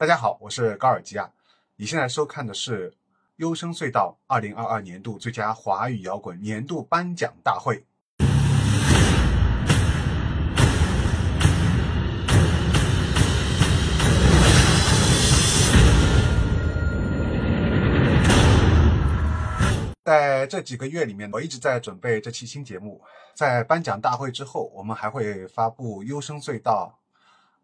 大家好，我是高尔基亚。你现在收看的是《优声隧道》二零二二年度最佳华语摇滚年度颁奖大会。在这几个月里面，我一直在准备这期新节目。在颁奖大会之后，我们还会发布《优声隧道》。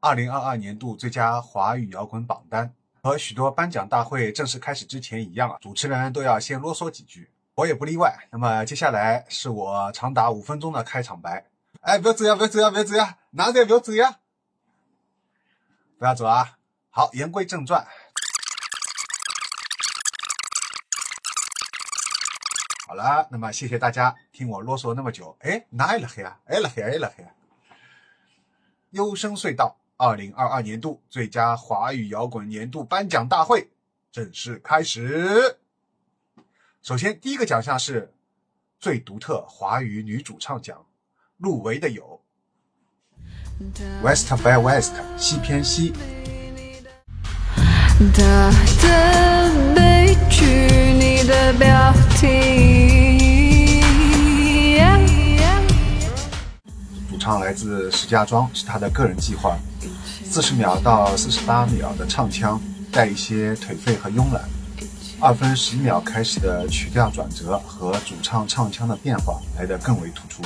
二零二二年度最佳华语摇滚榜单和许多颁奖大会正式开始之前一样啊，主持人都要先啰嗦几句，我也不例外。那么接下来是我长达五分钟的开场白。哎，不要走呀，不要走呀，不要走呀，哪里不要走呀？不要走啊！好，言归正传。好了，那么谢谢大家听我啰嗦那么久。哎，哪里了黑啊？哎了黑，哎了黑。优声隧道。二零二二年度最佳华语摇滚年度颁奖大会正式开始。首先，第一个奖项是最独特华语女主唱奖，入围的有《West by West》西偏西。主唱来自石家庄，是他的个人计划。四十秒到四十八秒的唱腔带一些颓废和慵懒，二分十一秒开始的曲调转折和主唱唱腔的变化来得更为突出。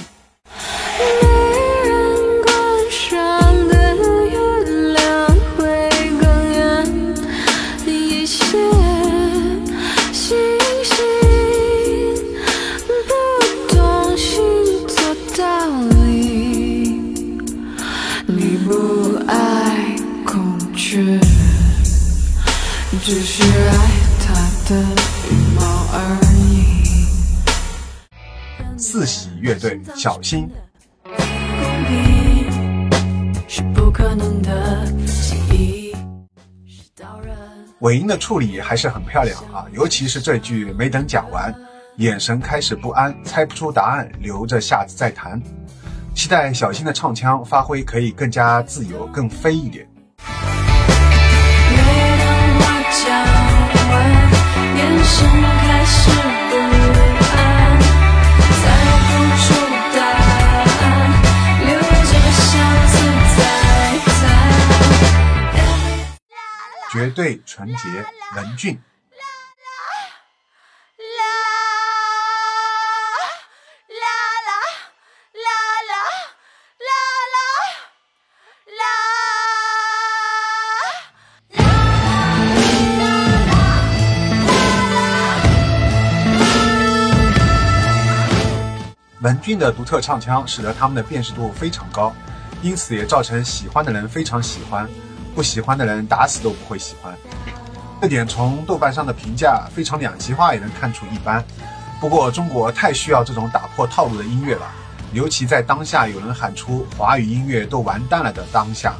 喜乐队，小心。尾音的处理还是很漂亮啊，尤其是这句没等讲完，眼神开始不安，猜不出答案，留着下次再谈。期待小新的唱腔发挥可以更加自由，更飞一点。绝对纯洁，文俊。文俊的独特唱腔使得他们的辨识度非常高，因此也造成喜欢的人非常喜欢，不喜欢的人打死都不会喜欢。这点从豆瓣上的评价非常两极化也能看出一斑。不过中国太需要这种打破套路的音乐了，尤其在当下有人喊出华语音乐都完蛋了的当下。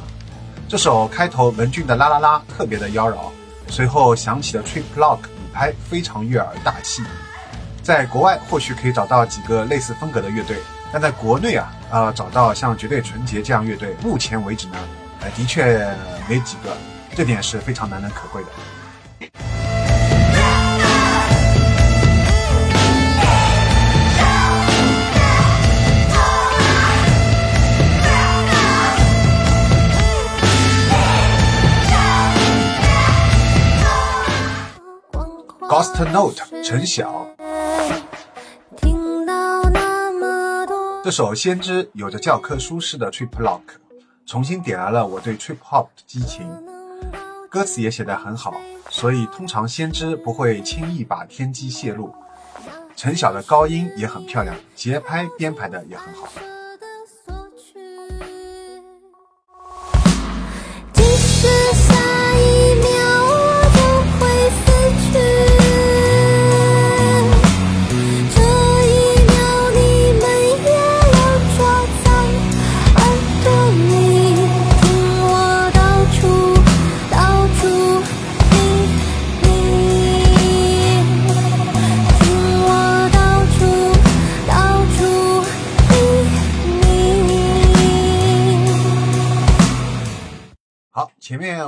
这首开头文俊的啦啦啦特别的妖娆，随后响起的 trip lock 鼓拍非常悦耳大气。在国外或许可以找到几个类似风格的乐队，但在国内啊，呃，找到像绝对纯洁这样乐队，目前为止呢，呃，的确没几个，这点是非常难能可贵的。Ghost Note 陈晓。这首《先知》有着教科书式的 trip lock，重新点燃了我对 trip hop 的激情。歌词也写得很好，所以通常《先知》不会轻易把天机泄露。陈晓的高音也很漂亮，节拍编排的也很好。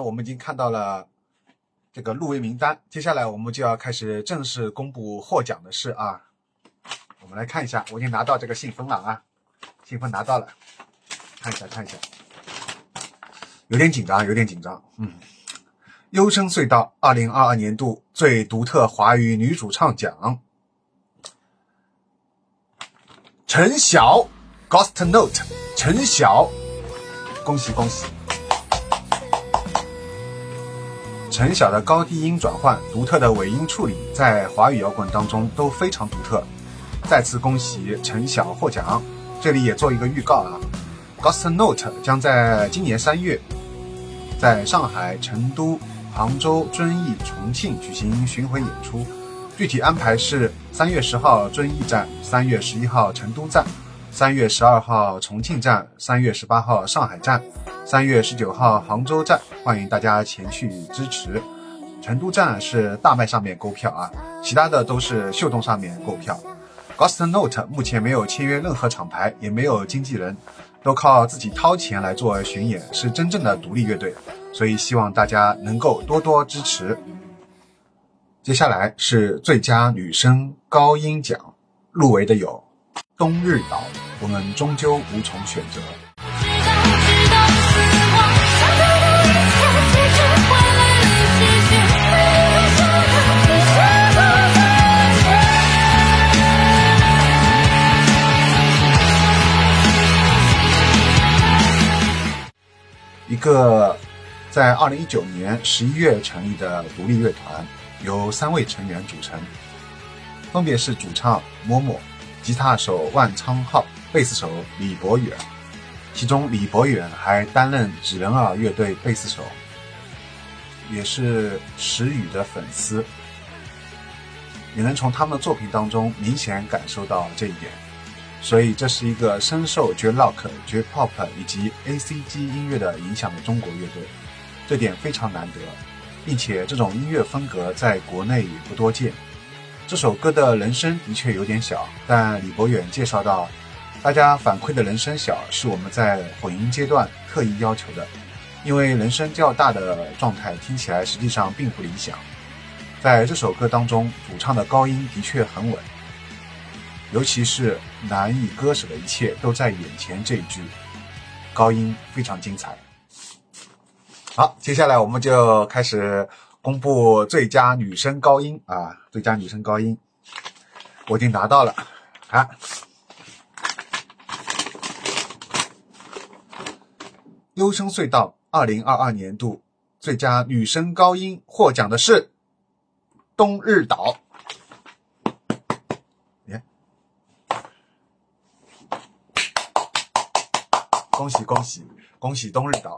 我们已经看到了这个入围名单，接下来我们就要开始正式公布获奖的事啊。我们来看一下，我已经拿到这个信封了啊，信封拿到了，看一下看一下，有点紧张，有点紧张，嗯。优声隧道二零二二年度最独特华语女主唱奖，陈晓，Ghost Note，陈晓，恭喜恭喜！陈晓的高低音转换、独特的尾音处理，在华语摇滚当中都非常独特。再次恭喜陈晓获奖！这里也做一个预告啊，Ghost Note 将在今年三月在上海、成都。杭州、遵义、重庆举行巡回演出，具体安排是三月十号遵义站，三月十一号成都站，三月十二号重庆站，三月十八号上海站，三月十九号杭州站，欢迎大家前去支持。成都站是大麦上面购票啊，其他的都是秀动上面购票。Ghost Note 目前没有签约任何厂牌，也没有经纪人，都靠自己掏钱来做巡演，是真正的独立乐队。所以希望大家能够多多支持。接下来是最佳女声高音奖，入围的有冬日岛，我们终究无从选择。一个。在二零一九年十一月成立的独立乐团，由三位成员组成，分别是主唱默默、吉他手万昌浩、贝斯手李博远。其中李博远还担任纸人儿乐队贝斯手，也是石宇的粉丝，也能从他们的作品当中明显感受到这一点。所以，这是一个深受绝 rock、绝 pop 以及 A C G 音乐的影响的中国乐队。这点非常难得，并且这种音乐风格在国内也不多见。这首歌的人声的确有点小，但李博远介绍到，大家反馈的人声小是我们在混音阶段特意要求的，因为人声较大的状态听起来实际上并不理想。在这首歌当中，主唱的高音的确很稳，尤其是“难以割舍的一切都在眼前”这一句，高音非常精彩。好，接下来我们就开始公布最佳女声高音啊！最佳女声高音，我已经拿到了。看，优声隧道二零二二年度最佳女声高音获奖的是冬日岛。恭喜恭喜恭喜冬日岛！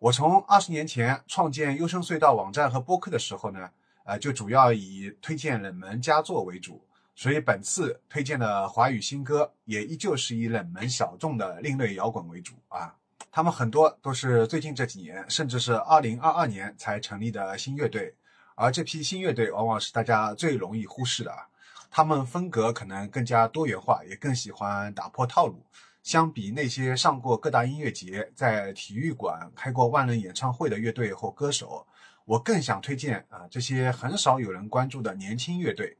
我从二十年前创建优声隧道网站和播客的时候呢，呃，就主要以推荐冷门佳作为主，所以本次推荐的华语新歌也依旧是以冷门小众的另类摇滚为主啊。他们很多都是最近这几年，甚至是二零二二年才成立的新乐队，而这批新乐队往往是大家最容易忽视的啊。他们风格可能更加多元化，也更喜欢打破套路。相比那些上过各大音乐节、在体育馆开过万人演唱会的乐队或歌手，我更想推荐啊这些很少有人关注的年轻乐队，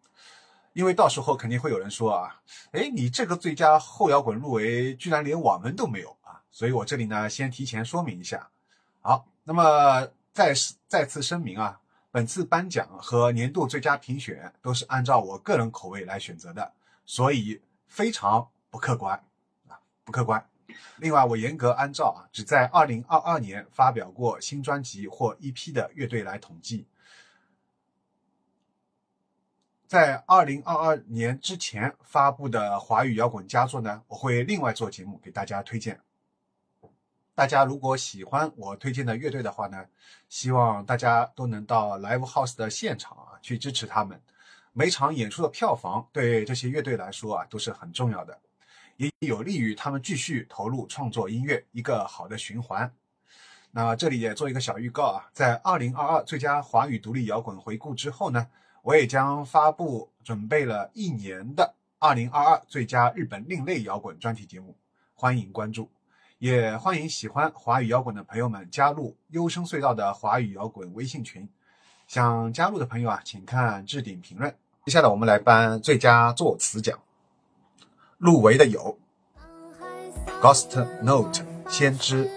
因为到时候肯定会有人说啊，哎，你这个最佳后摇滚入围居然连网文都没有啊！所以我这里呢先提前说明一下。好，那么再再次声明啊，本次颁奖和年度最佳评选都是按照我个人口味来选择的，所以非常不客观。不客观。另外，我严格按照啊，只在二零二二年发表过新专辑或 EP 的乐队来统计，在二零二二年之前发布的华语摇滚佳作呢，我会另外做节目给大家推荐。大家如果喜欢我推荐的乐队的话呢，希望大家都能到 Live House 的现场啊去支持他们。每场演出的票房对这些乐队来说啊都是很重要的。也有利于他们继续投入创作音乐，一个好的循环。那这里也做一个小预告啊，在二零二二最佳华语独立摇滚回顾之后呢，我也将发布准备了一年的二零二二最佳日本另类摇滚专题节目，欢迎关注。也欢迎喜欢华语摇滚的朋友们加入优声隧道的华语摇滚微信群。想加入的朋友啊，请看置顶评论。接下来我们来颁最佳作词奖，入围的有《Ghost Note》先知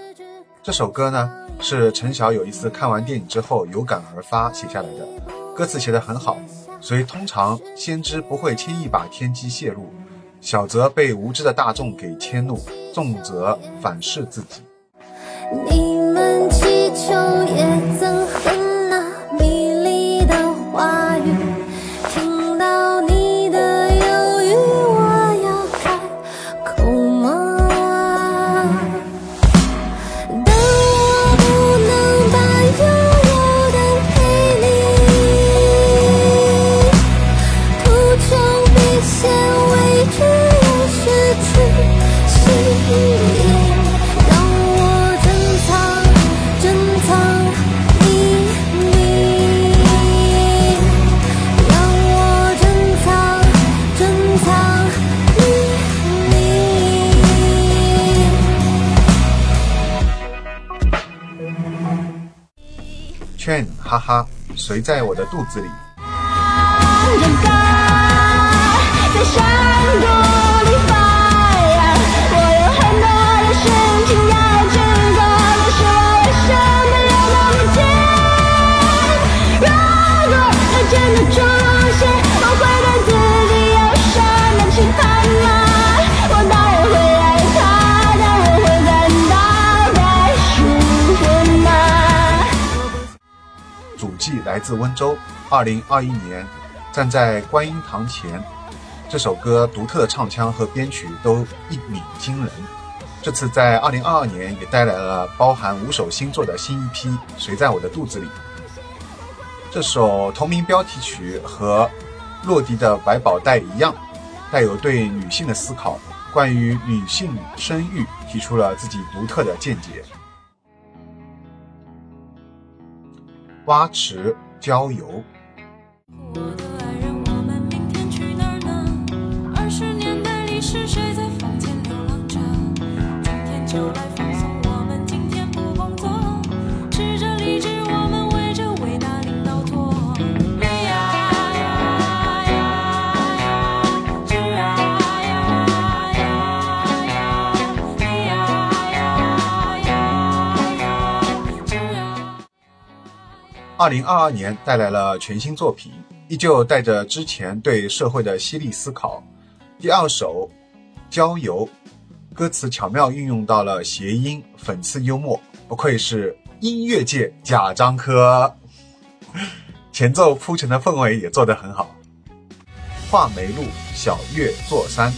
这首歌呢，是陈晓有一次看完电影之后有感而发写下来的，歌词写得很好。所以通常先知不会轻易把天机泄露，小则被无知的大众给迁怒，重则反噬自己。你们祈求也曾恨哈哈，谁在我的肚子里？自温州，二零二一年，站在观音堂前。这首歌独特的唱腔和编曲都一鸣惊人。这次在二零二二年也带来了包含五首新作的新一批《谁在我的肚子里》。这首同名标题曲和洛迪的《百宝袋》一样，带有对女性的思考，关于女性生育提出了自己独特的见解。蛙池郊游。二零二二年带来了全新作品，依旧带着之前对社会的犀利思考。第二首《郊游》，歌词巧妙运用到了谐音，讽刺幽默，不愧是音乐界贾樟柯。前奏铺陈的氛围也做得很好。画眉路，小月座山。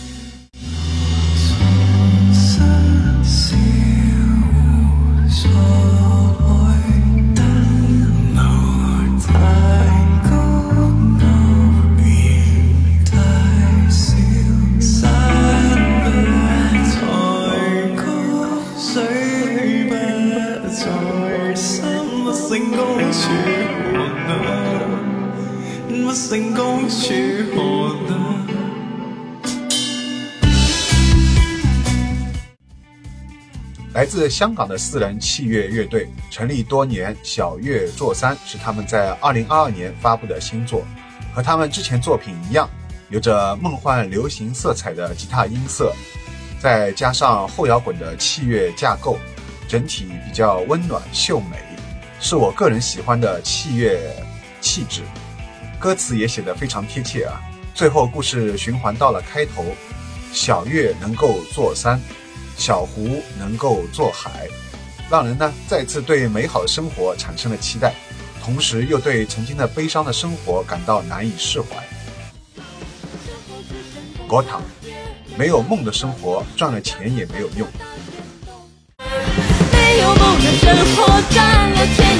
自香港的四人器乐乐队成立多年，小月座山是他们在二零二二年发布的新作，和他们之前作品一样，有着梦幻流行色彩的吉他音色，再加上后摇滚的器乐架构，整体比较温暖秀美，是我个人喜欢的器乐气质。歌词也写得非常贴切啊！最后故事循环到了开头，小月能够坐山。小胡能够做海，让人呢再次对美好生活产生了期待，同时又对曾经的悲伤的生活感到难以释怀。国塔，没有梦的生活，赚了钱也没有用。没有梦的生活，赚了钱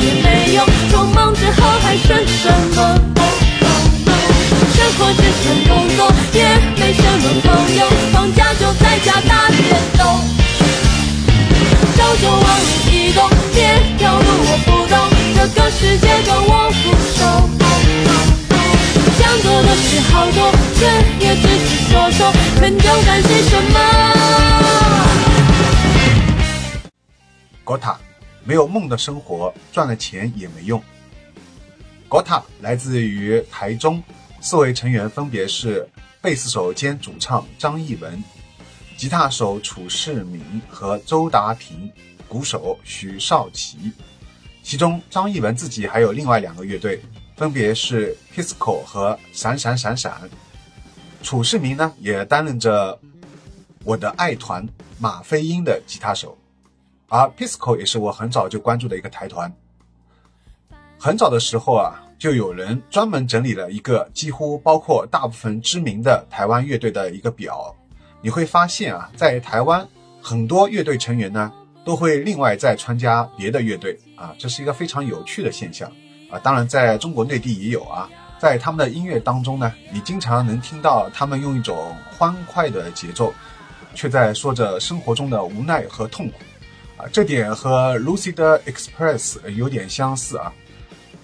Gota，没有梦的生活，赚了钱也没用。Gota 来自于台中，四位成员分别是贝斯手兼主唱张艺文、吉他手楚世明和周达平，鼓手许少奇。其中张艺文自己还有另外两个乐队，分别是 Pisco 和闪闪闪闪。楚世明呢也担任着我的爱团马飞鹰的吉他手，而 Pisco 也是我很早就关注的一个台团。很早的时候啊，就有人专门整理了一个几乎包括大部分知名的台湾乐队的一个表。你会发现啊，在台湾很多乐队成员呢都会另外再参加别的乐队啊，这是一个非常有趣的现象啊。当然，在中国内地也有啊，在他们的音乐当中呢，你经常能听到他们用一种欢快的节奏，却在说着生活中的无奈和痛苦啊。这点和 Lucid Express 有点相似啊。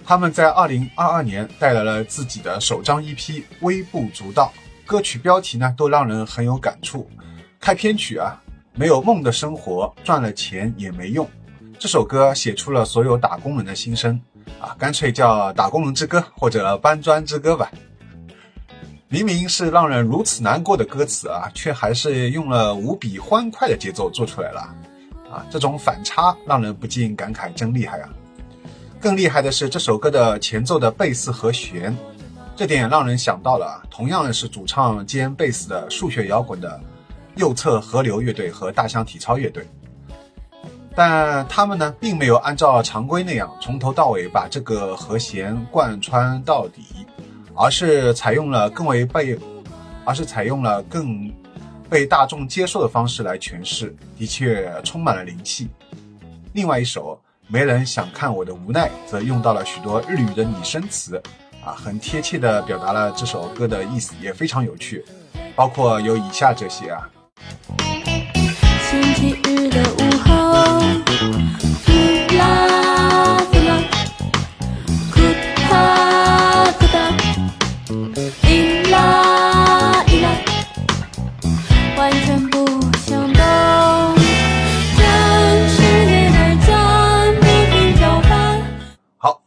他们在二零二二年带来了自己的首张 EP《微不足道》，歌曲标题呢都让人很有感触。开篇曲啊，没有梦的生活，赚了钱也没用。这首歌写出了所有打工人的心声啊，干脆叫《打工人之歌》或者《搬砖之歌》吧。明明是让人如此难过的歌词啊，却还是用了无比欢快的节奏做出来了啊！这种反差让人不禁感慨，真厉害啊！更厉害的是这首歌的前奏的贝斯和弦，这点让人想到了同样是主唱兼贝斯的数学摇滚的右侧河流乐队和大象体操乐队，但他们呢并没有按照常规那样从头到尾把这个和弦贯穿到底，而是采用了更为被，而是采用了更被大众接受的方式来诠释，的确充满了灵气。另外一首。没人想看我的无奈，则用到了许多日语的拟声词，啊，很贴切地表达了这首歌的意思，也非常有趣，包括有以下这些啊。星期日的午后，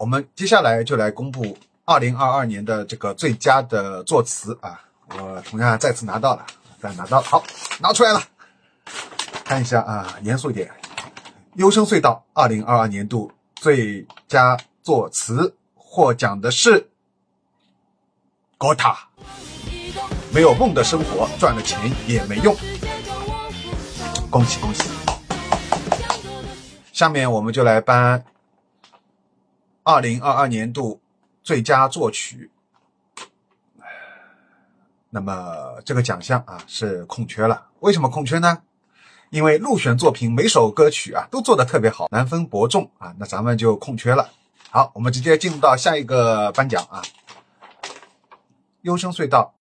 我们接下来就来公布二零二二年的这个最佳的作词啊，我同样再次拿到了，再拿到了，好，拿出来了，看一下啊，严肃一点，《优声隧道》二零二二年度最佳作词获奖的是 Gota，没有梦的生活，赚了钱也没用，恭喜恭喜！下面我们就来颁二零二二年度最佳作曲。那么这个奖项啊是空缺了，为什么空缺呢？因为入选作品每首歌曲啊都做得特别好，难分伯仲啊，那咱们就空缺了。好，我们直接进入到下一个颁奖啊。优生隧道